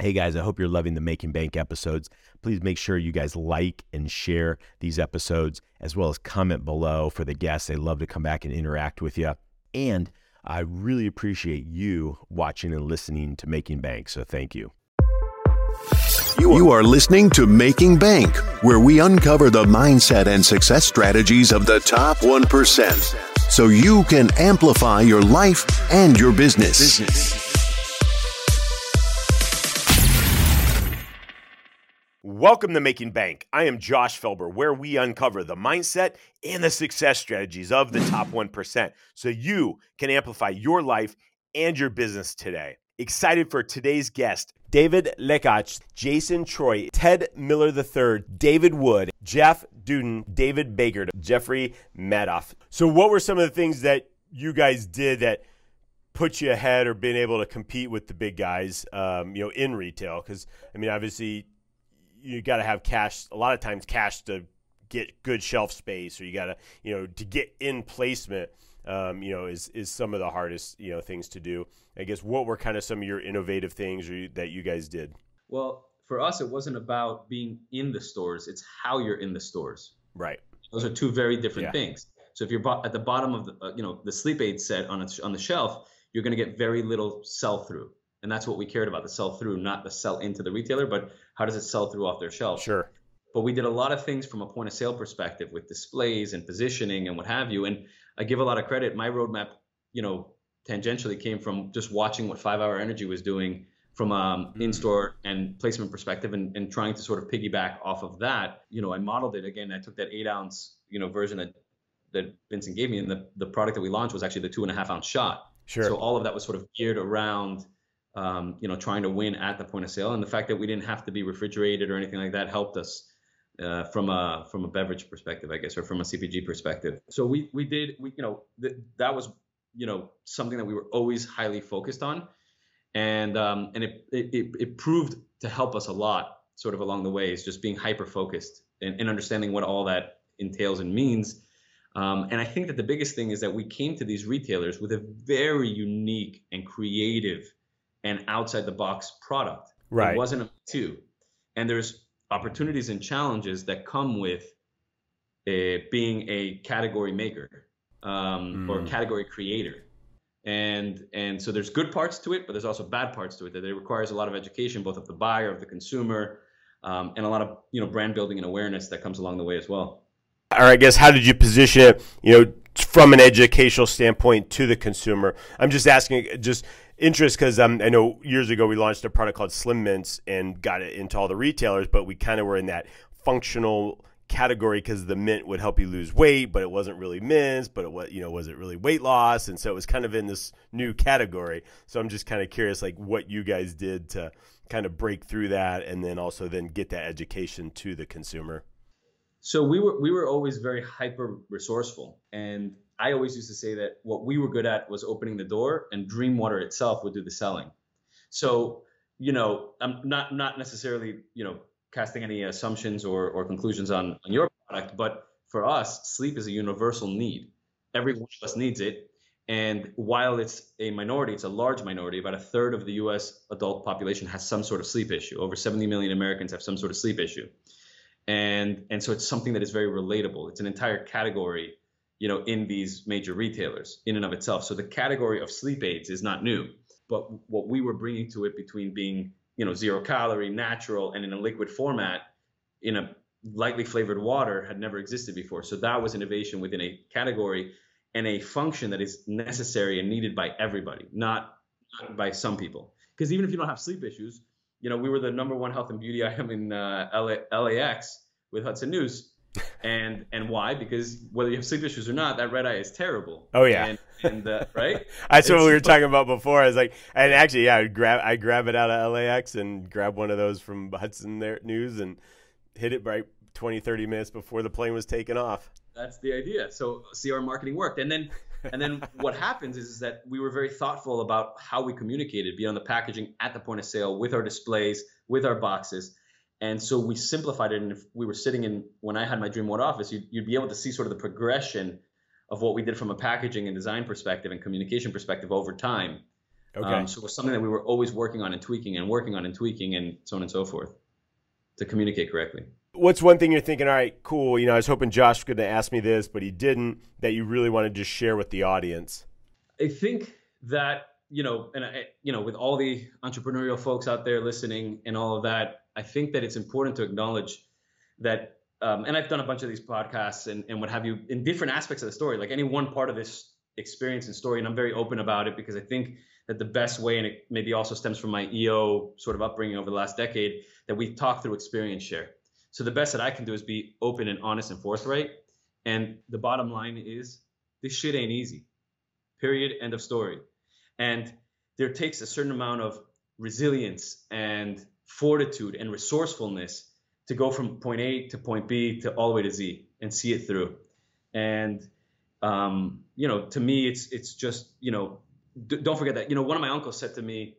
Hey guys, I hope you're loving the Making Bank episodes. Please make sure you guys like and share these episodes as well as comment below for the guests. They love to come back and interact with you. And I really appreciate you watching and listening to Making Bank. So thank you. You are listening to Making Bank, where we uncover the mindset and success strategies of the top 1% so you can amplify your life and your business. Welcome to Making Bank. I am Josh Felber, where we uncover the mindset and the success strategies of the top 1% so you can amplify your life and your business today. Excited for today's guest, David Lekach, Jason Treu, Ted Miller III, David Wood, Jeff Dudan, David Baker, Jeffrey Madoff. So, what were some of the things that you guys did that put you ahead or been able to compete with the big guys, um, you know, in retail? Because, I mean, obviously, you got to have cash. A lot of times, cash to get good shelf space, or you got to, you know, to get in placement. Um, you know, is is some of the hardest you know things to do. I guess what were kind of some of your innovative things or, that you guys did? Well, for us, it wasn't about being in the stores; it's how you're in the stores. Right. Those are two very different Yeah. things. So if you're at the bottom of the, uh, you know, the sleep aid set on a, on the shelf, you're going to get very little sell through, and that's what we cared about—the sell through, not the sell into the retailer, but how does it sell through off their shelf. Sure. but we did a lot of things from a point of sale perspective with displays and positioning and what have you. And I give a lot of credit. My roadmap, you know, tangentially came from just watching what Five Hour Energy was doing from um, in-store and placement perspective, and, and trying to sort of piggyback off of that. You know, I modeled it again. I took that eight ounce, you know, version that, that Vincent gave me, and the the product that we launched was actually the two and a half ounce shot. Sure. So all of that was sort of geared around, um, you know, trying to win at the point of sale, and the fact that we didn't have to be refrigerated or anything like that helped us uh, from a from a beverage perspective, I guess, or from a CPG perspective. So we we did we you know th- that was you know something that we were always highly focused on, and um, and it, it it proved to help us a lot sort of along the way is just being hyper focused and, and understanding what all that entails and means. Um, and I think that the biggest thing is that we came to these retailers with a very unique and creative and outside the box product. Right. It wasn't a two. And there's opportunities and challenges that come with uh, being a category maker um, or Mm. category creator. And and so there's good parts to it, but there's also bad parts to it. That it requires a lot of education, both of the buyer, of the consumer, um, and a lot of you know brand building and awareness that comes along the way as well. or I guess how did you position it, you know, from an educational standpoint to the consumer? I'm just asking, just interest because um, I know years ago we launched a product called Slim Mints and got it into all the retailers, but we kind of were in that functional category because the mint would help you lose weight, but it wasn't really mints, but it was, you know, was it really weight loss? And so it was kind of in this new category. So I'm just kind of curious, like what you guys did to kind of break through that, and then also then get that education to the consumer. So we were we were always very hyper resourceful, and I always used to say that what we were good at was opening the door, and Dreamwater itself would do the selling. So you know, I'm not not necessarily you know casting any assumptions or or conclusions on on your product, but for us, sleep is a universal need. Every one of us needs it. And while it's a minority, it's a large minority. About a third of the U.S. adult population has some sort of sleep issue. Over 70 million Americans have some sort of sleep issue and and so it's something that is very relatable. It's an entire category you know in these major retailers in and of itself. So the category of sleep aids is not new. But what we were bringing to it between being you know zero calorie natural and in a liquid format in a lightly flavored water had never existed before. So that was innovation within a category and a function that is necessary and needed by everybody not, by some people. Because even if you don't have sleep issues you know, we were the number one health and beauty item in uh, LA, LAX with Hudson News. And and why? Because whether you have sleep issues or not, that red eye is terrible. Oh, yeah. And, and uh, right? That's what we were talking about before. I was like, and actually, yeah, I grab I grab it out of LAX and grab one of those from Hudson there, News and hit it right 20, 30 minutes before the plane was taking off. That's the idea. So see our marketing worked. And then and then what happens is, is that we were very thoughtful about how we communicated beyond the packaging at the point of sale with our displays, with our boxes. And so we simplified it. And if we were sitting in when I had my Dreamwater office, you'd, you'd be able to see sort of the progression of what we did from a packaging and design perspective and communication perspective over time. Okay. Um, so it was something that we were always working on and tweaking and working on and tweaking and so on and so forth to communicate correctly. What's one thing you're thinking? All right, cool. You know, I was hoping Josh was going to ask me this, but he didn't. That you really want to share with the audience. I think that you know, and I, you know, with all the entrepreneurial folks out there listening and all of that, I think that it's important to acknowledge that. Um, and I've done a bunch of these podcasts and, and what have you in different aspects of the story, like any one part of this experience and story. And I'm very open about it because I think that the best way, and it maybe also stems from my EO sort of upbringing over the last decade, that we talk through experience share. So the best that I can do is be open and honest and forthright. And the bottom line is this shit ain't easy. Period. End of story. And there takes a certain amount of resilience and fortitude and resourcefulness to go from point A to point B to all the way to Z and see it through. And um, you know, to me, it's it's just you know, d- don't forget that you know one of my uncles said to me,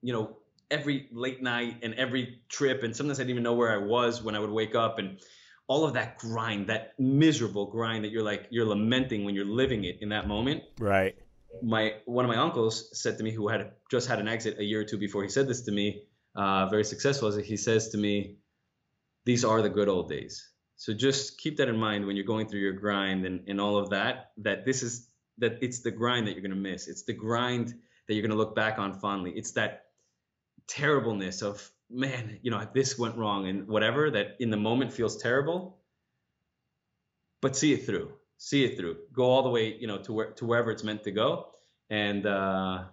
you know, every late night and every trip, and sometimes I didn't even know where I was when I would wake up and all of that grind, that miserable grind that you're like you're lamenting when you're living it in that moment. Right. My one of my uncles said to me, who had just had an exit a year or two before he said this to me, uh, very successful. As he says to me, "These are the good old days." So just keep that in mind when you're going through your grind and, and all of that, that this is that it's the grind that you're gonna miss. It's the grind that you're gonna look back on fondly. It's that terribleness of man, you know, this went wrong and whatever that in the moment feels terrible. But see it through. See it through. Go all the way, you know, to where to wherever it's meant to go. And uh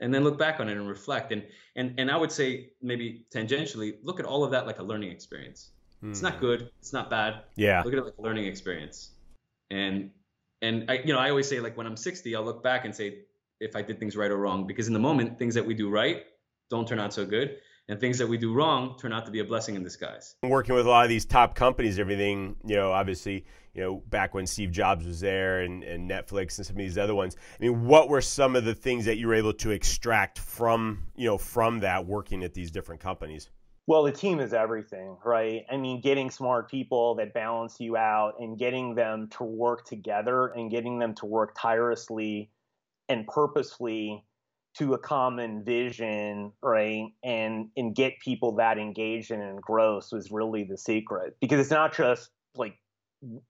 and then look back on it and reflect. And and and I would say maybe tangentially, look at all of that like a learning experience it's not hmm. good. It's not bad. Yeah. Look at it like a learning experience. And and I you know I always say like when I'm 60 I'll look back and say if I did things right or wrong because in the moment things that we do right don't turn out so good and things that we do wrong turn out to be a blessing in disguise. Working with a lot of these top companies, everything, you know, obviously, you know, back when Steve Jobs was there and, and Netflix and some of these other ones. I mean, what were some of the things that you were able to extract from, you know, from that working at these different companies? Well, the team is everything, right? I mean, getting smart people that balance you out and getting them to work together and getting them to work tirelessly and purposefully to a common vision, right? And and get people that engaged and engrossed was really the secret because it's not just like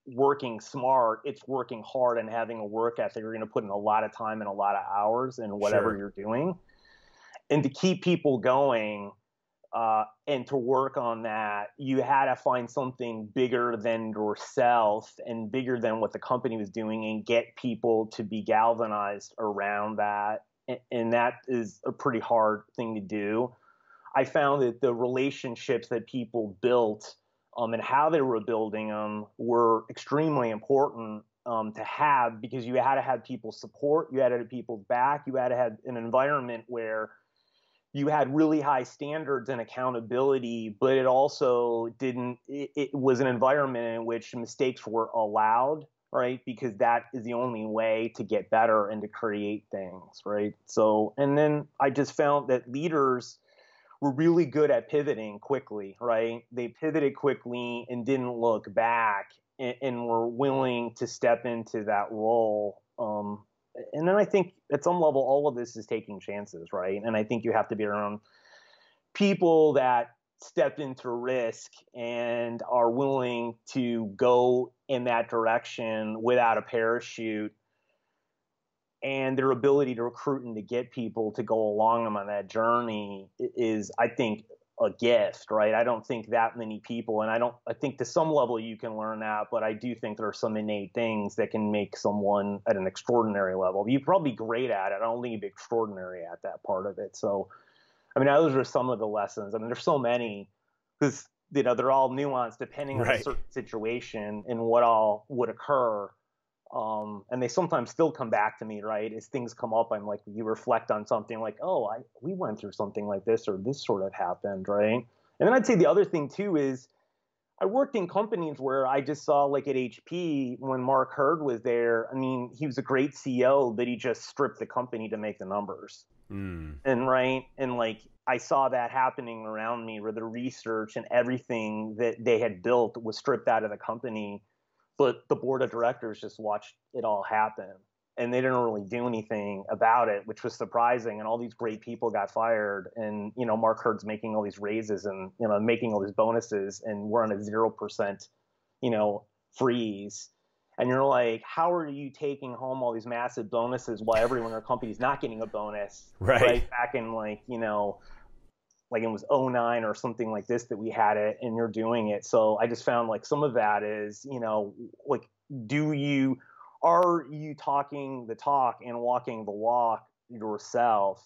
working smart, it's working hard and having a work ethic. You're going to put in a lot of time and a lot of hours in whatever sure. you're doing. And to keep people going, uh, and to work on that, you had to find something bigger than yourself and bigger than what the company was doing and get people to be galvanized around that. And, that is a pretty hard thing to do. I found that the relationships that people built um, and how they were building them were extremely important um, to have because you had to have people support, you had to have people back, you had to have an environment where – you had really high standards and accountability, but it also didn't, it, it, was an environment in which mistakes were allowed, right? Because that is the only way to get better and to create things, right? So, and then I just found that leaders were really good at pivoting quickly, right? They pivoted quickly and didn't look back and, and were willing to step into that role um, and then I think at some level, all of this is taking chances, right? And I think you have to be around people that step into risk and are willing to go in that direction without a parachute and their ability to recruit and to get people to go along them on that journey is i think a gift, right? I don't think that many people, and I don't, I think to some level you can learn that, but I do think there are some innate things that can make someone at an extraordinary level. You'd probably great at it. I don't think you'd be extraordinary at that part of it. So, I mean, those are some of the lessons. I mean, there's so many because, you know, they're all nuanced depending right. on a certain situation and what all would occur. Um, and they sometimes still come back to me, right? As things come up, I'm like, you reflect on something like, oh, I we went through something like this or this sort of happened, right? And then I'd say the other thing too is I worked in companies where I just saw like at HP when Mark Hurd was there. I mean, he was a great CEO, but he just stripped the company to make the numbers. Mm. And right, and like I saw that happening around me, where the research and everything that they had built was stripped out of the company but the board of directors just watched it all happen. and they didn't really do anything about it, which was surprising. And all these great people got fired, and you know Mark Hurd's making all these raises and you know making all these bonuses, and we're on a zero percent, you know, freeze. And you're like, how are you taking home all these massive bonuses while everyone in our company is not getting a bonus? Right. right? Back in like you know like it was 09 or something like this that we had it and you're doing it so i just found like some of that is you know like do you are you talking the talk and walking the walk yourself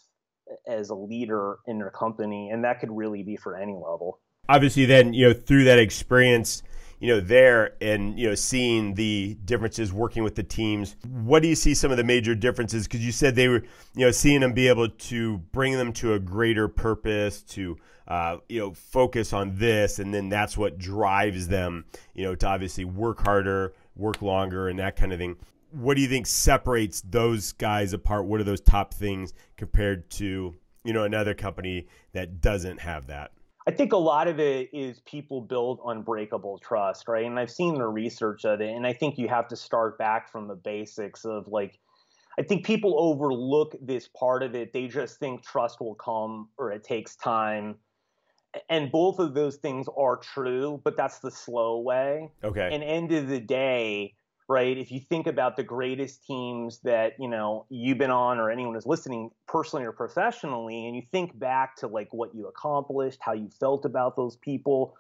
as a leader in your company and that could really be for any level obviously then you know through that experience you know there and you know seeing the differences working with the teams. What do you see some of the major differences? Because you said they were you know seeing them be able to bring them to a greater purpose to uh, you know focus on this and then that's what drives them you know to obviously work harder work longer and that kind of thing. What do you think separates those guys apart? What are those top things compared to you know another company that doesn't have that I think a lot of it is people build unbreakable trust, right? And I've seen the research of it, and I think you have to start back from the basics of like, I think people overlook this part of it. They just think trust will come or it takes time. And both of those things are true, but that's the slow way. Okay. And end of the day, right? If you think about the greatest teams that, you know, you've been on or anyone is listening personally or professionally, and you think back to like what you accomplished, how you felt about those people,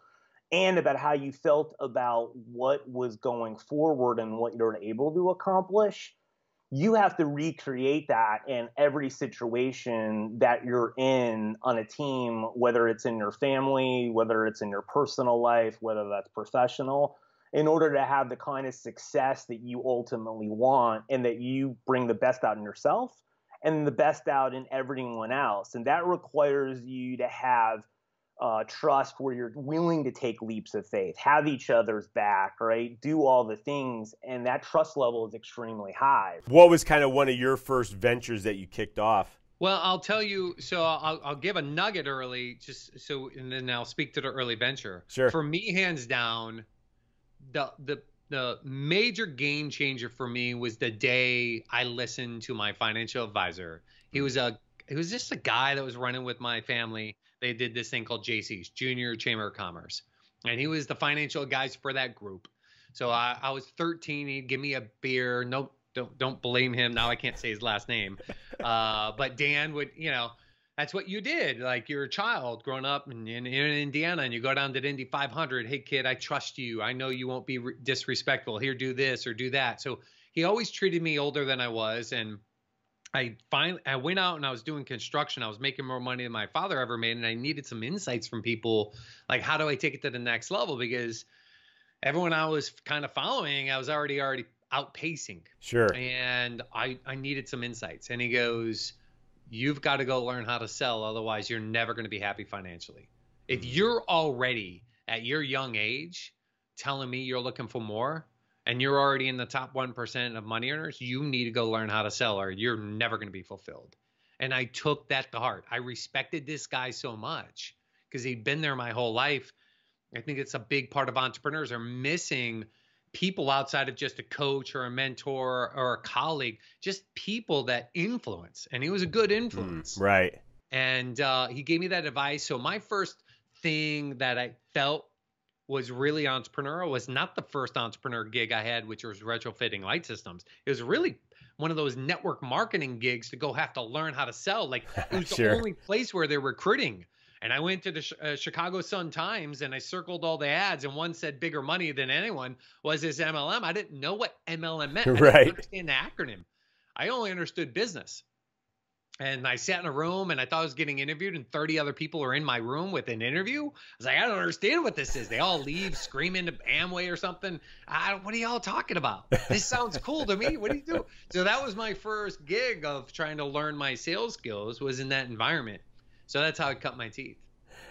and about how you felt about what was going forward and what you're able to accomplish, you have to recreate that in every situation that you're in on a team, whether it's in your family, whether it's in your personal life, whether that's professional in order to have the kind of success that you ultimately want and that you bring the best out in yourself and the best out in everyone else. And that requires you to have uh, trust where you're willing to take leaps of faith, have each other's back, right? Do all the things. And that trust level is extremely high. What was kind of one of your first ventures that you kicked off? Well, I'll tell you. So I'll, I'll give a nugget early, just so, and then I'll speak to the early venture. Sure. For me, hands down, the the the major game changer for me was the day I listened to my financial advisor. He was a he was just a guy that was running with my family. They did this thing called Jaycees Junior Chamber of Commerce, and he was the financial guys for that group. So I, I was 13. He'd give me a beer. No, don't don't blame him. Now I can't say his last name, uh, but Dan would you know that's what you did. Like you're a child growing up in, in, in, Indiana and you go down to the Indy 500. Hey, kid, I trust you. I know you won't be re- disrespectful. Here, do this or do that. So he always treated me older than I was. And I finally, I went out and I was doing construction. I was making more money than my father ever made. And I needed some insights from people. Like, how do I take it to the next level? Because everyone I was kind of following, I was already, already outpacing. Sure. And I, I needed some insights. And he goes, you've got to go learn how to sell otherwise you're never going to be happy financially. If mm-hmm. you're already at your young age telling me you're looking for more and you're already in the top 1% of money earners you need to go learn how to sell or you're never going to be fulfilled. And i took that to heart. I respected this guy so much because he'd been there my whole life. I think it's a big part of entrepreneurs are missing people outside of just a coach or a mentor or a colleague, just people that influence. And he was a good mm, influence. Mm, right. And uh, he gave me that advice. So my first thing that I felt was really entrepreneurial was not the first entrepreneur gig I had, which was retrofitting light systems. It was really one of those network marketing gigs to go have to learn how to sell. Like it was sure. the only place where they're recruiting. And I went to the uh, Chicago Sun Times and I circled all the ads, and one said bigger money than anyone was this MLM. I didn't know what MLM meant. I right. didn't understand the acronym. I only understood business. And I sat in a room and I thought I was getting interviewed, and 30 other people are in my room with an interview. I was like, I don't understand what this is. They all leave screaming to Amway or something. I, what are y'all talking about? This sounds cool to me. What do you do? So that was my first gig of trying to learn my sales skills was in that environment. So that's how I cut my teeth.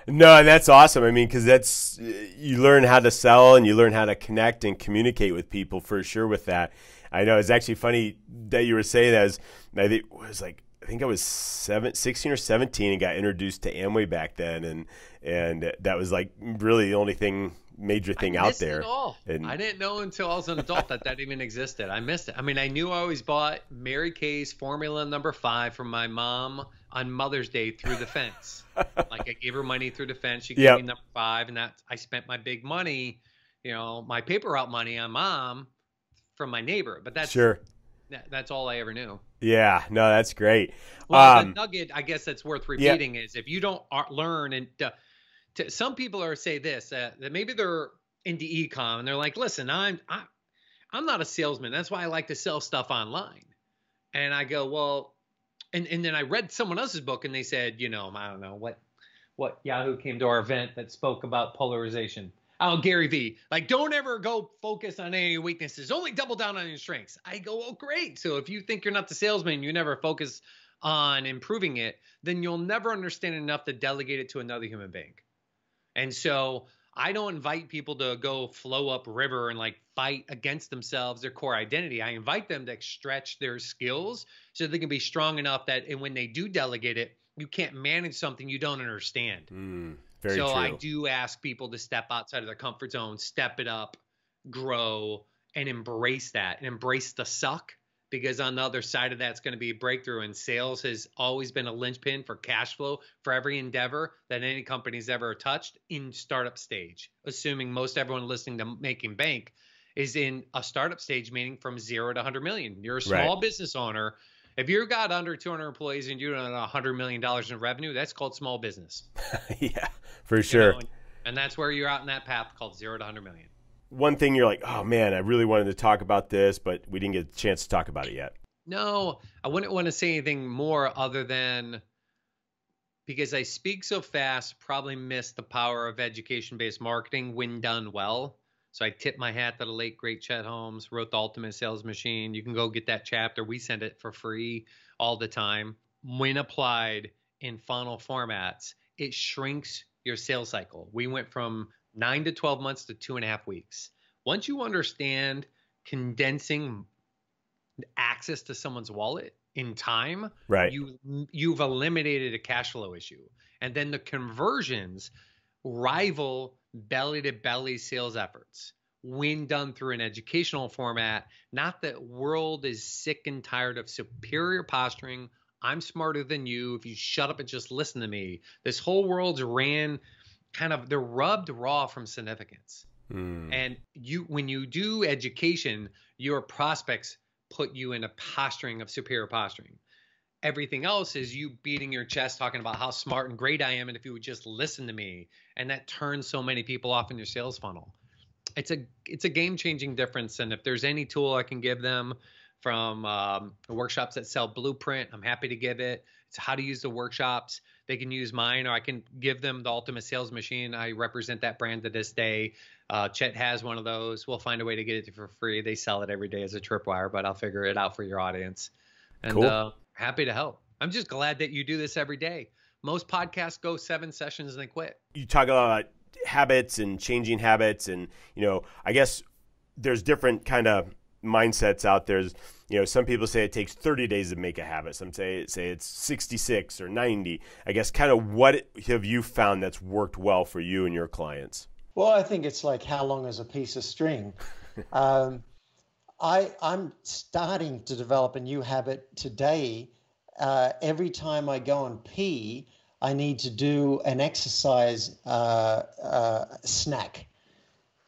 No, and that's awesome. I mean, because that's you learn how to sell and you learn how to connect and communicate with people for sure. With that, I know it's actually funny that you were saying that. As I think it was like I think I was seven, 16 or 17 and got introduced to Amway back then. And, and that was like really the only thing major thing out there. And I didn't know until I was an adult that that even existed. I missed it. I mean, I knew I always bought Mary Kay's Formula Number Five from my mom on Mother's Day through the fence. like I gave her money through the fence. She gave yep. me number five, and that I spent my big money, you know, my paper route money on mom from my neighbor. But that's sure. That, that's all I ever knew. Yeah, no, that's great. Well, um, the nugget, I guess that's worth repeating yeah. is if you don't learn and uh, to, some people are say this uh, that maybe they're into ecom and they're like, listen, I'm I, I'm not a salesman. That's why I like to sell stuff online. And I go, well, and and then I read someone else's book and they said, you know, I don't know what what Yahoo came to our event that spoke about polarization. Oh, Gary Vee, like don't ever go focus on any weaknesses. Only double down on your strengths. I go, oh great. So if you think you're not the salesman, you never focus on improving it, then you'll never understand enough to delegate it to another human being. And so I don't invite people to go flow up river and like fight against themselves, their core identity. I invite them to stretch their skills so they can be strong enough that and when they do delegate it, you can't manage something you don't understand. Mm, so true. I do ask people to step outside of their comfort zone, step it up, grow, and embrace that and embrace the suck because on the other side of that's going to be a breakthrough. And sales has always been a linchpin for cash flow for every endeavor that any company's ever touched in startup stage. Assuming most everyone listening to Making Bank is in a startup stage, meaning from zero to 100 million. You're a small right. business owner. If you've got under 200 employees and you're doing 100 million dollars in revenue, that's called small business. yeah, for sure. You know, and, and that's where you're out in that path called zero to 100 million one thing you're like, oh man, I really wanted to talk about this, but we didn't get a chance to talk about it yet? No, I wouldn't want to say anything more other than because I speak so fast, probably miss the power of education based marketing when done well. So I tip my hat to the late great Chet Holmes, wrote the Ultimate Sales Machine. You can go get that chapter. We send it for free all the time. When applied in funnel formats, it shrinks your sales cycle. We went from nine to 12 months to two and a half weeks. Once you understand condensing access to someone's wallet in time, right. you you've eliminated a cash flow issue. And then the conversions rival belly to belly sales efforts when done through an educational format. Not that world is sick and tired of superior posturing. I'm smarter than you. If you shut up and just listen to me, this whole world's ran kind of they're rubbed raw from significance. Mm. And you when you do education, your prospects put you in a posturing of superior posturing. Everything else is you beating your chest talking about how smart and great I am and if you would just listen to me and that turns so many people off in your sales funnel. It's a it's a game-changing difference and if there's any tool I can give them from um, workshops that sell blueprint, I'm happy to give it. It's how to use the workshops they can use mine or I can give them the ultimate sales machine. I represent that brand to this day. Uh, Chet has one of those. We'll find a way to get it for free. They sell it every day as a tripwire, but I'll figure it out for your audience. And cool. uh, happy to help. I'm just glad that you do this every day. Most podcasts go seven sessions and they quit. You talk about habits and changing habits, and you know, I guess there's different kind of mindsets out there. You know, some people say it takes 30 days to make a habit. Some say say it's 66 or 90. I guess kind of what have you found that's worked well for you and your clients? Well, I think it's like how long is a piece of string. um, I I'm starting to develop a new habit today. Uh, every time I go and pee, I need to do an exercise uh, uh, snack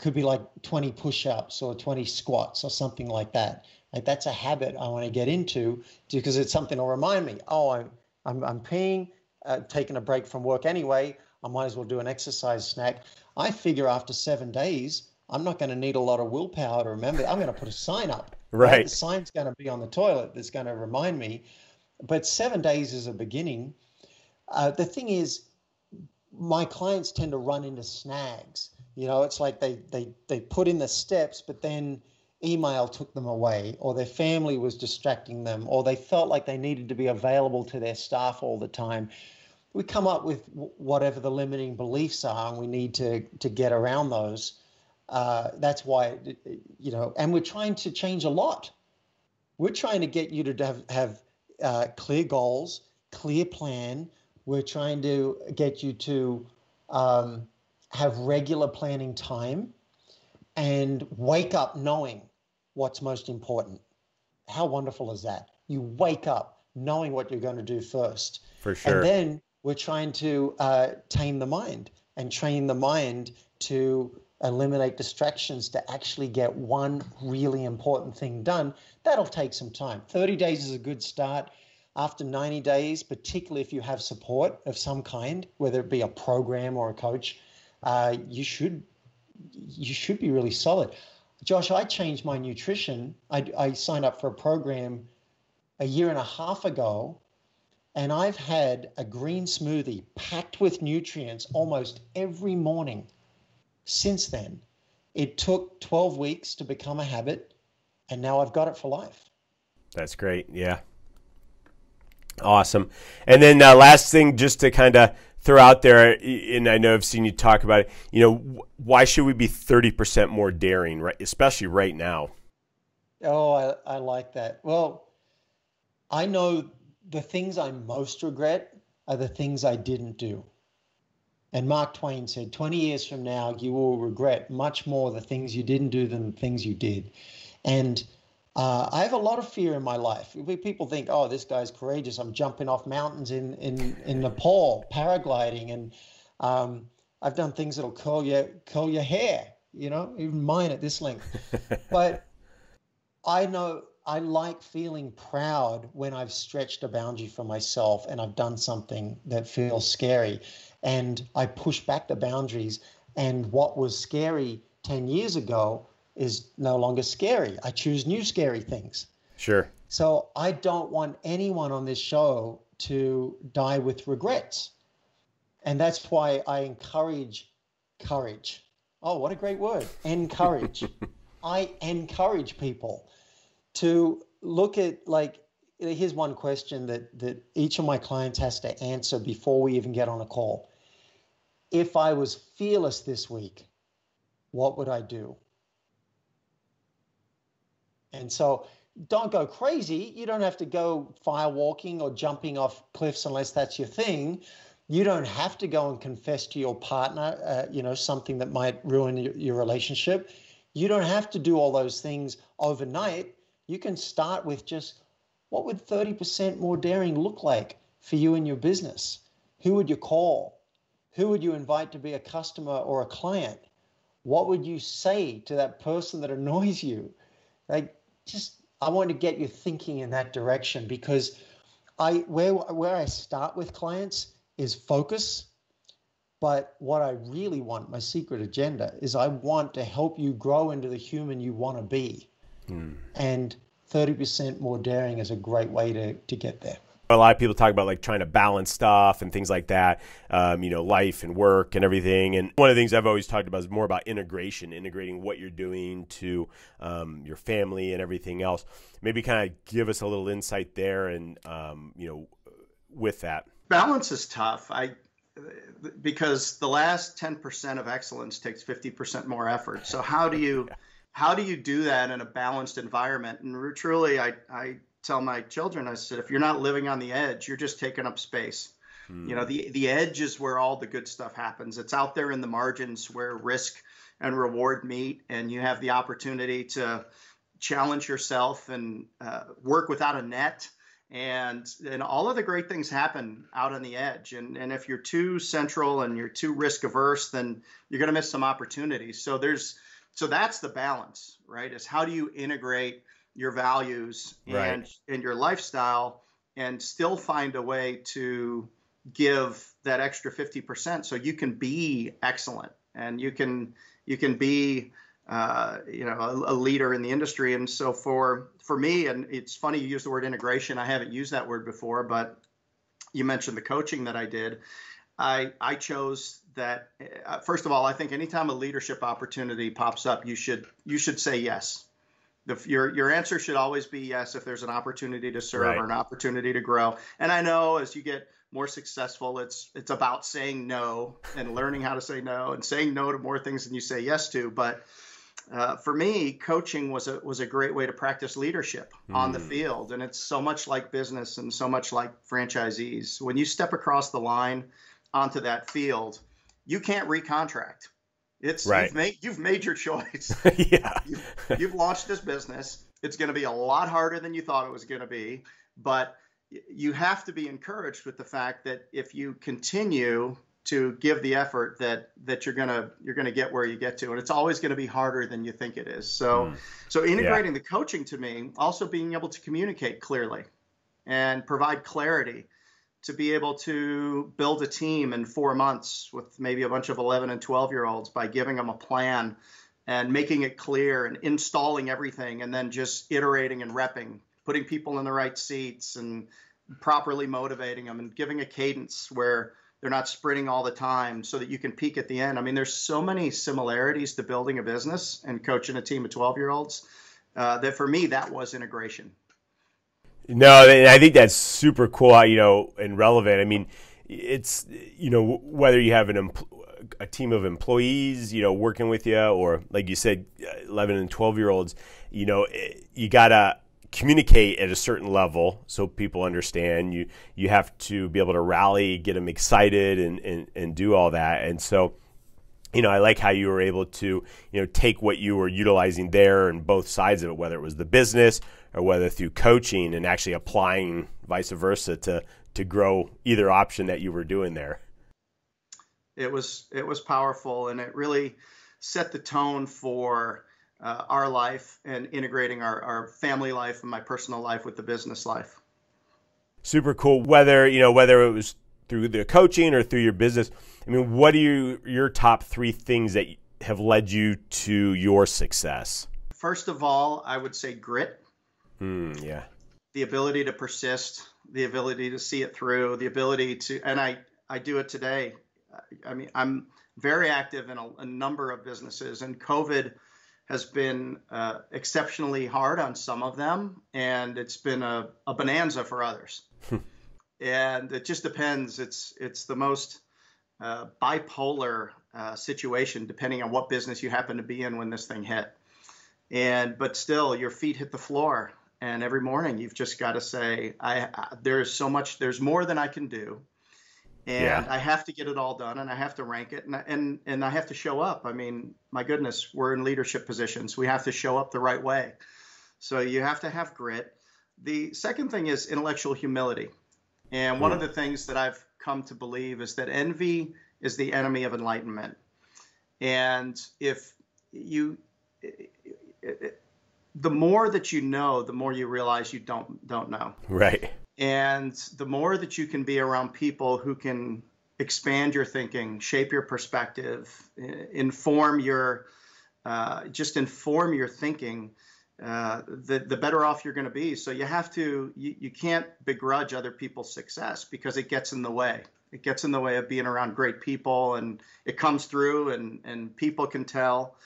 could be like 20 push-ups or 20 squats or something like that like that's a habit i want to get into because it's something to remind me oh i'm i'm, I'm peeing uh, taking a break from work anyway i might as well do an exercise snack i figure after seven days i'm not going to need a lot of willpower to remember i'm going to put a sign up right, right? the sign's going to be on the toilet that's going to remind me but seven days is a beginning uh, the thing is my clients tend to run into snags you know, it's like they they they put in the steps, but then email took them away, or their family was distracting them, or they felt like they needed to be available to their staff all the time. We come up with whatever the limiting beliefs are, and we need to to get around those. Uh, that's why, you know, and we're trying to change a lot. We're trying to get you to have have uh, clear goals, clear plan. We're trying to get you to um, have regular planning time and wake up knowing what's most important. How wonderful is that? You wake up knowing what you're going to do first. For sure. And then we're trying to uh, tame the mind and train the mind to eliminate distractions to actually get one really important thing done. That'll take some time. 30 days is a good start. After 90 days, particularly if you have support of some kind, whether it be a program or a coach, uh, you should you should be really solid. Josh, I changed my nutrition. I, I signed up for a program a year and a half ago, and I've had a green smoothie packed with nutrients almost every morning since then. It took 12 weeks to become a habit, and now I've got it for life. That's great. Yeah. Awesome. And then uh, last thing, just to kind of throw out there, and I know I've seen you talk about it. You know, why should we be thirty percent more daring, right? Especially right now. Oh, I, I like that. Well, I know the things I most regret are the things I didn't do. And Mark Twain said, 20 years from now, you will regret much more the things you didn't do than the things you did. And uh, I have a lot of fear in my life. People think, oh, this guy's courageous. I'm jumping off mountains in, in, in Nepal, paragliding, and um, I've done things that'll curl your, curl your hair, you know, even mine at this length. but I know I like feeling proud when I've stretched a boundary for myself and I've done something that feels scary. And I push back the boundaries. And what was scary 10 years ago is no longer scary. I choose new scary things. Sure. So I don't want anyone on this show to die with regrets. And that's why I encourage courage. Oh, what a great word. Encourage. I encourage people to look at like here's one question that that each of my clients has to answer before we even get on a call. If I was fearless this week, what would I do? And so don't go crazy. You don't have to go firewalking or jumping off cliffs unless that's your thing. You don't have to go and confess to your partner, uh, you know, something that might ruin your, your relationship. You don't have to do all those things overnight. You can start with just what would 30% more daring look like for you and your business? Who would you call? Who would you invite to be a customer or a client? What would you say to that person that annoys you? Like just I want to get you thinking in that direction because I where where I start with clients is focus. But what I really want, my secret agenda, is I want to help you grow into the human you want to be. Hmm. And 30% more daring is a great way to, to get there a lot of people talk about like trying to balance stuff and things like that, um, you know, life and work and everything. And one of the things I've always talked about is more about integration, integrating what you're doing to um, your family and everything else. Maybe kind of give us a little insight there, and um, you know, with that. Balance is tough. I because the last 10% of excellence takes 50% more effort. So how do you yeah. how do you do that in a balanced environment? And truly, I I tell my children, I said, if you're not living on the edge, you're just taking up space. Hmm. You know, the the edge is where all the good stuff happens. It's out there in the margins where risk and reward meet, and you have the opportunity to challenge yourself and uh, work without a net. And and all of the great things happen out on the edge. And and if you're too central and you're too risk averse, then you're going to miss some opportunities. So there's so that's the balance, right? Is how do you integrate your values right. and and your lifestyle and still find a way to give that extra 50% so you can be excellent and you can you can be uh, you know a, a, leader in the industry. And so for for me and it's funny you use the word integration. I haven't used that word before but you mentioned the coaching that i did. I i chose that uh, first of all i think anytime a leadership opportunity pops up you should you should say yes the, your your answer should always be yes if there's an opportunity to serve right. or an opportunity to grow. And I know as you get more successful, it's it's about saying no and learning how to say no and saying no to more things than you say yes to. But uh, for me, coaching was a was a great way to practice leadership mm. on the hmm. field, and it's so much like business and so much like franchisees. When you step across the line onto that field, you can't recontract. It's right. you've made you've made your choice. yeah, you've, you've launched this business. It's going to be a lot harder than you thought it was going to be, but you have to be encouraged with the fact that if you continue to give the effort that that you're gonna you're gonna get where you get to and it's always going to be harder than you think it is so mm. so integrating yeah. the coaching to me also being able to communicate clearly and provide clarity to be able to build a team in four months with maybe a bunch of 11 and 12 year olds by giving them a plan and making it clear and installing everything and then just iterating and repping putting people in the right seats and properly motivating them and giving a cadence where they're not sprinting all the time so that you can peak at the end. I mean, there's so many similarities to building a business and coaching a team of 12 year olds uh, that for me, that was integration. No, and I think that's super cool, you know, and relevant. I mean, it's, you know, whether you have an a team of employees, you know, working with you, or like you said, 11 and 12 year olds, you know, eh, you got to communicate at a certain level so people understand you you have to be able to rally get them excited and, and and do all that and so you know i like how you were able to you know take what you were utilizing there and both sides of it whether it was the business or whether through coaching and actually applying vice versa to to grow either option that you were doing there it was it was powerful and it really set the tone for uh, our life and integrating our, our family life and my personal life with the business life. Super cool. Whether you know whether it was through the coaching or through your business, I mean, what are you, your top three things that have led you to your success? First of all, I would say grit. Mm, yeah. The ability to persist, the ability to see it through, the ability to, and I, I do it today. I mean, I'm very active in a, a number of businesses, and COVID has been uh, exceptionally hard on some of them, and it's been a, a bonanza for others. Hmm. and it just depends. It's it's the most uh, bipolar uh, situation depending on what business you happen to be in when this thing hit. And but still, your feet hit the floor, and every morning you've just got to say, I, I there is so much. There's more than I can do and yeah. I have to get it all done, and I have to rank it, and and and I have to show up. I mean, my goodness, we're in leadership positions. We have to show up the right way. So you have to have grit. The second thing is intellectual humility, and one of hmm. the things that I've come to believe is that envy is the enemy of enlightenment, and if you the more that you know, the more you realize you don't don't know. Right. And the more that you can be around people who can expand your thinking, shape your perspective, inform your, uh, just inform your thinking, uh, the, the better off you're going to be. So you have to, you, you can't begrudge other people's success because it gets in the way. It gets in the way of being around great people and it comes through and, and people can tell.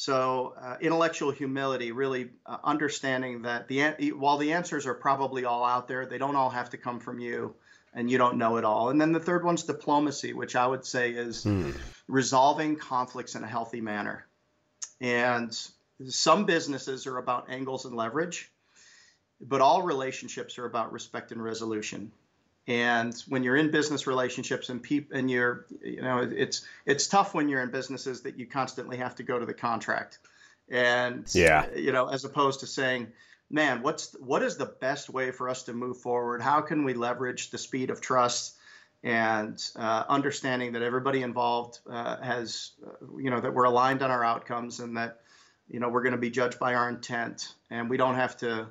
So uh, intellectual humility, really uh, understanding that the while the answers are probably all out there, they don't all have to come from you, and you don't know it all. And then the third one's diplomacy, which I would say is hmm. resolving conflicts in a healthy manner. And some businesses are about angles and leverage, but all relationships are about respect and resolution and when you're in business relationships and people and you're you know it's it's tough when you're in businesses that you constantly have to go to the contract. And yeah. you know as opposed to saying man what's what is the best way for us to move forward? How can we leverage the speed of trust and uh, understanding that everybody involved uh, has uh, you know that we're aligned on our outcomes and that you know we're going to be judged by our intent and we don't have to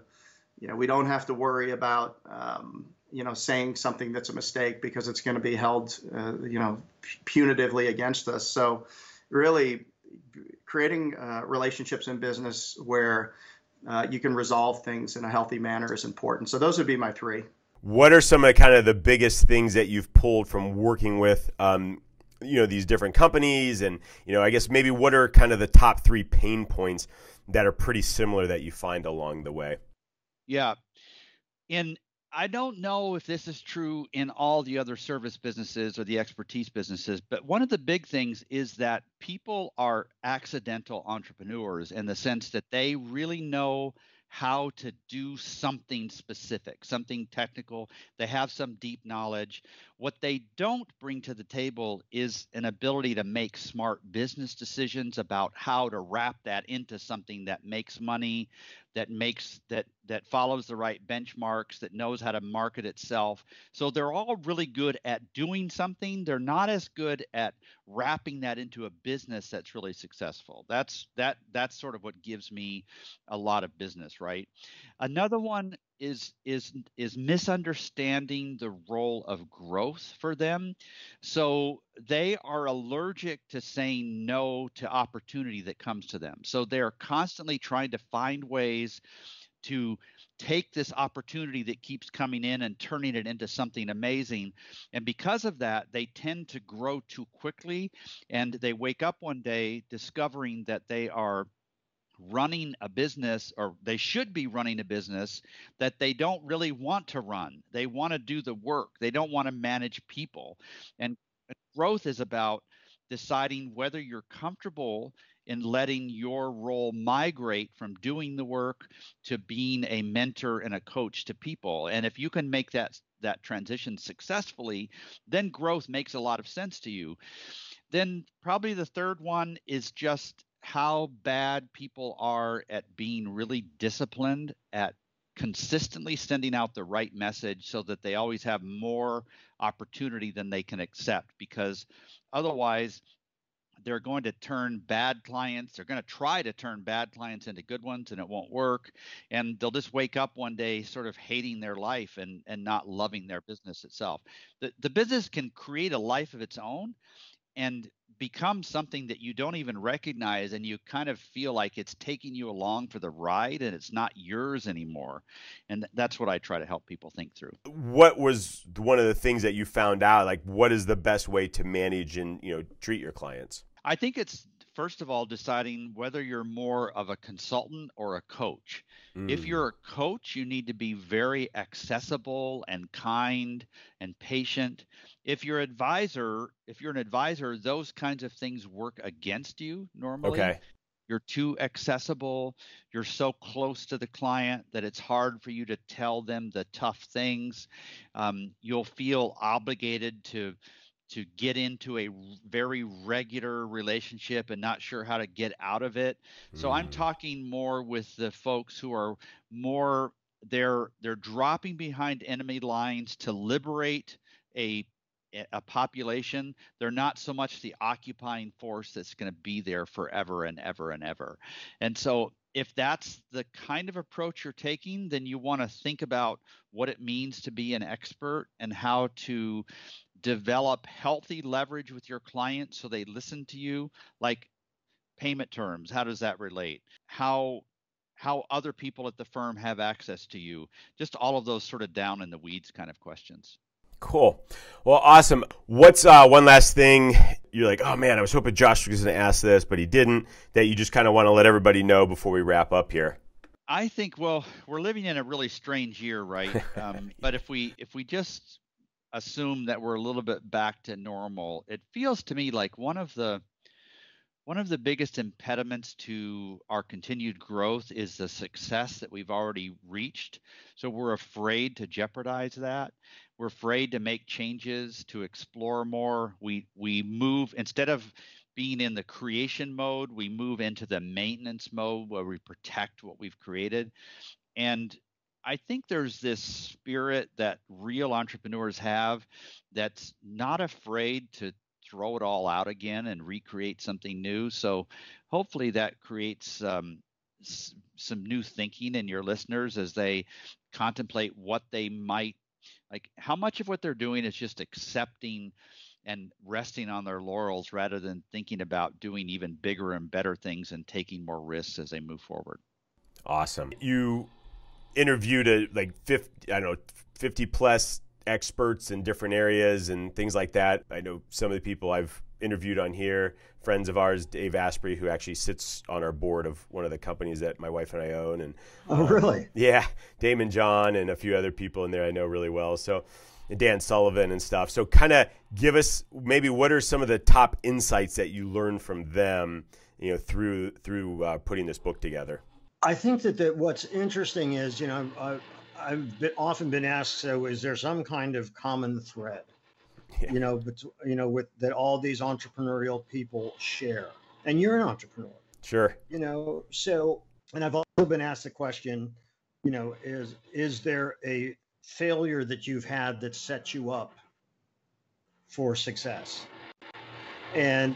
you know we don't have to worry about um, you know, saying something that's a mistake because it's going to be held, uh, you know, punitively against us. So, really, creating uh, relationships in business where uh, you can resolve things in a healthy manner is important. So, those would be my three. What are some of the kind of the biggest things that you've pulled from working with, um, you know, these different companies, and you know, I guess maybe what are kind of the top three pain points that are pretty similar that you find along the way? Yeah, in I don't know if this is true in all the other service businesses or the expertise businesses, but one of the big things is that people are accidental entrepreneurs in the sense that they really know how to do something specific, something technical. They have some deep knowledge. What they don't bring to the table is an ability to make smart business decisions about how to wrap that into something that makes money, that makes that that follows the right benchmarks that knows how to market itself. So they're all really good at doing something. They're not as good at wrapping that into a business that's really successful. That's that that's sort of what gives me a lot of business right? Another one is is is misunderstanding the role of growth for them. So they are allergic to saying no to opportunity that comes to them. So they're constantly trying to find ways to take this opportunity that keeps coming in and turning it into something amazing. And because of that, they tend to grow too quickly. And they wake up one day discovering that they are running a business or they should be running a business that they don't really want to run. They want to do the work. They don't want to manage people. And growth is about deciding whether you're comfortable in letting your role migrate from doing the work to being a mentor and a coach to people. And if you can make that that transition successfully, then growth makes a lot of sense to you. Then probably the third one is just how bad people are at being really disciplined at consistently sending out the right message so that they always have more opportunity than they can accept because otherwise they're going to turn bad clients they're going to try to turn bad clients into good ones and it won't work. And they'll just wake up one day sort of hating their life and and not loving their business itself. The, the business can create a life of its own and become something that you don't even recognize and you kind of feel like it's taking you along for the ride and it's not yours anymore. And that's what i try to help people think through. What was one of the things that you found out like what is the best way to manage and you know treat your clients? I think it's first of all deciding whether you're more of a consultant or a coach. Mm. If you're a coach, you need to be very accessible and kind and patient. If you're advisor, if you're an advisor, those kinds of things work against you normally. Okay. You're too accessible. You're so close to the client that it's hard for you to tell them the tough things. Um, you'll feel obligated to to get into a very regular relationship and not sure how to get out of it. So mm. I'm talking more with the folks who are more they're they're dropping behind enemy lines to liberate a a population they're not so much the occupying force that's going to be there forever and ever and ever and so if that's the kind of approach you're taking then you want to think about what it means to be an expert and how to develop healthy leverage with your clients so they listen to you? Like payment terms how does that relate? How how other people at the firm have access to you? Just all of those sort of down in the weeds kind of questions. Cool. Well awesome. What's uh, one last thing you're like oh man i was hoping josh was going to ask this but he didn't that you just kind of want to let everybody know before we wrap up here? I think well we're living in a really strange year right? Um, but if we if we just assume that we're a little bit back to normal, it feels to me like one of the one of the biggest impediments to our continued growth is the success that we've already reached. So we're afraid to jeopardize that. We're afraid to make changes, to explore more. We we move instead of being in the creation mode, we move into the maintenance mode where we protect what we've created. And I think there's this spirit that real entrepreneurs have that's not afraid to throw it all out again and recreate something new. So hopefully that creates um, s- some new thinking in your listeners as they contemplate what they might like. How much of what they're doing is just accepting and resting on their laurels rather than thinking about doing even bigger and better things and taking more risks as they move forward. Awesome. You interviewed a, like 50, I don't know, 50 plus experts in different areas and things like that. I know some of the people I've interviewed on here. Friends of ours, Dave Asprey, who actually sits on our board of one of the companies that my wife and I own, and oh, really? Yeah, Daymond John and a few other people in there I know really well. So Dan Sullivan and stuff. So kind of give us maybe what are some of the top insights that you learned from them, you know, through through uh, putting this book together. I think that, that what's interesting is, you know, I, I've been, often been asked, so is there some kind of common thread? yeah. you know, but you know, with that all these entrepreneurial people share. And you're an entrepreneur. Sure. You know, so and I've also been asked the question, you know, is is there a failure that you've had that set you up for success? And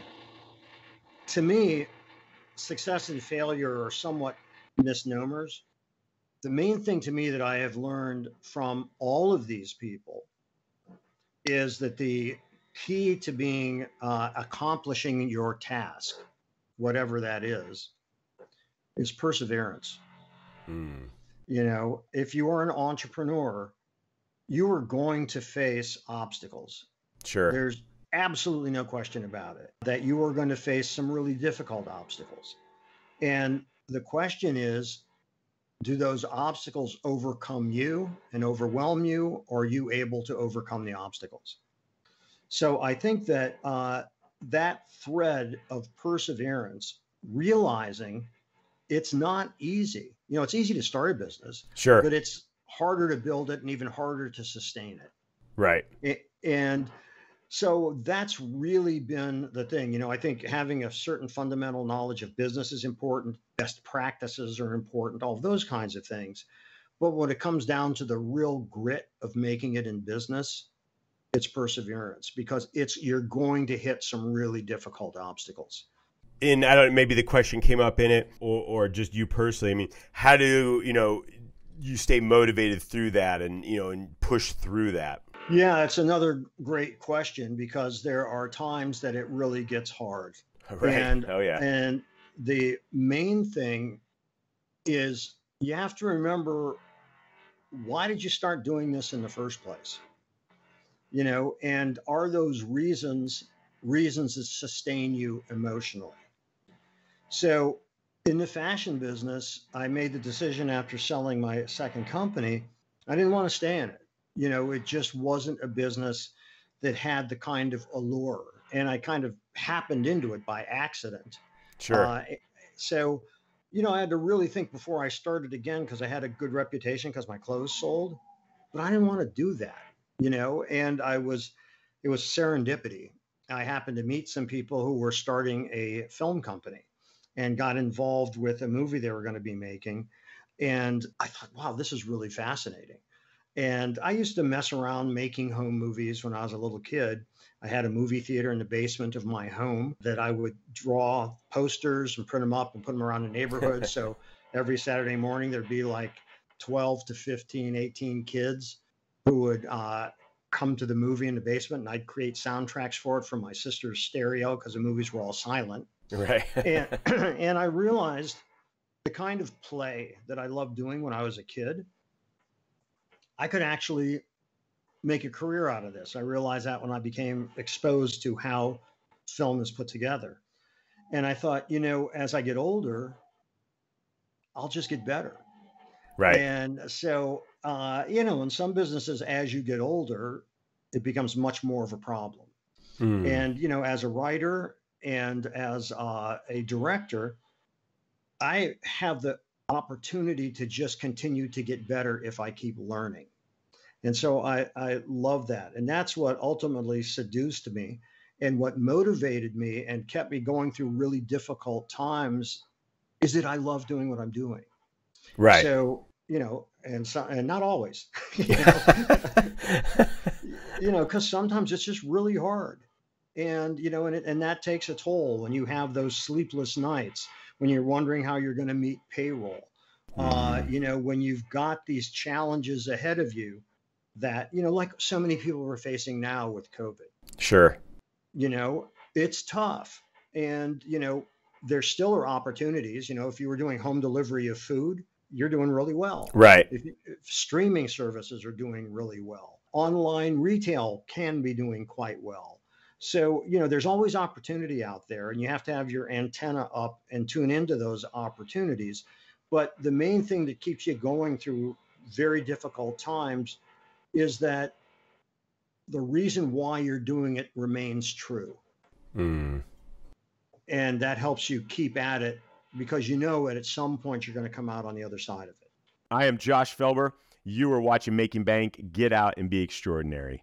to me, success and failure are somewhat misnomers. The main thing to me that I have learned from all of these people is that the key to being uh, accomplishing your task, whatever that is, is perseverance. Mm. You know, if you are an entrepreneur, you are going to face obstacles. Sure. There's absolutely no question about it that you are going to face some really difficult obstacles. And the question is do those obstacles overcome you and overwhelm you, or are you able to overcome the obstacles? So I think that uh, that thread of perseverance, realizing it's not easy. You know, it's easy to start a business, sure, but it's harder to build it and even harder to sustain it. Right. And so that's really been the thing. You know, I think having a certain fundamental knowledge of business is important, best practices are important, all those kinds of things. But when it comes down to the real grit of making it in business, it's perseverance because it's you're going to hit some really difficult obstacles. And I don't maybe the question came up in it or, or just you personally. I mean, how do you know you stay motivated through that and you know and push through that? Yeah, it's another great question because there are times that it really gets hard. Right. And, oh yeah. And the main thing is you have to remember why did you start doing this in the first place? You know, and are those reasons reasons that sustain you emotionally? So in the fashion business, I made the decision after selling my second company, I didn't want to stay in it you know, it just wasn't a business that had the kind of allure. And I kind of happened into it by accident. Sure. Uh, so, you know, I had to really think before I started again because I had a good reputation because my clothes sold, but I didn't want to do that, you know, and I was, it was serendipity. I happened to meet some people who were starting a film company and got involved with a movie they were going to be making. And I thought, wow, this is really fascinating. And I used to mess around making home movies when I was a little kid. I had a movie theater in the basement of my home that I would draw posters and print them up and put them around the neighborhood. so every Saturday morning, there'd be like 12 to 15, 18 kids who would uh, come to the movie in the basement and I'd create soundtracks for it from my sister's stereo because the movies were all silent. Right. and, and I realized the kind of play that I loved doing when I was a kid I could actually make a career out of this. I realized that when I became exposed to how film is put together. And I thought, you know, as I get older, I'll just get better. Right. And so, uh, you know, in some businesses, as you get older, it becomes much more of a problem. Mm. And, you know, as a writer and as uh, a director, I have the opportunity to just continue to get better if I keep learning. And so I, I love that. And that's what ultimately seduced me and what motivated me and kept me going through really difficult times is that I love doing what I'm doing. Right. So, you know, and so, and not always, you know, you know, cause sometimes it's just really hard and, you know, and, it, and that takes a toll when you have those sleepless nights when you're wondering how you're going to meet payroll. Uh, you know, when you've got these challenges ahead of you that, you know, like so many people are facing now with COVID. Sure. You know, it's tough. And, you know, there still are opportunities. You know, if you were doing home delivery of food, you're doing really well. Right. If, if streaming services are doing really well. Online retail can be doing quite well. So, you know, there's always opportunity out there, and you have to have your antenna up and tune into those opportunities. But the main thing that keeps you going through very difficult times is that the reason why you're doing it remains true. Mm. And that helps you keep at it because you know that at some point you're going to come out on the other side of it. I am Josh Felber. You are watching Making Bank. Get out and be extraordinary.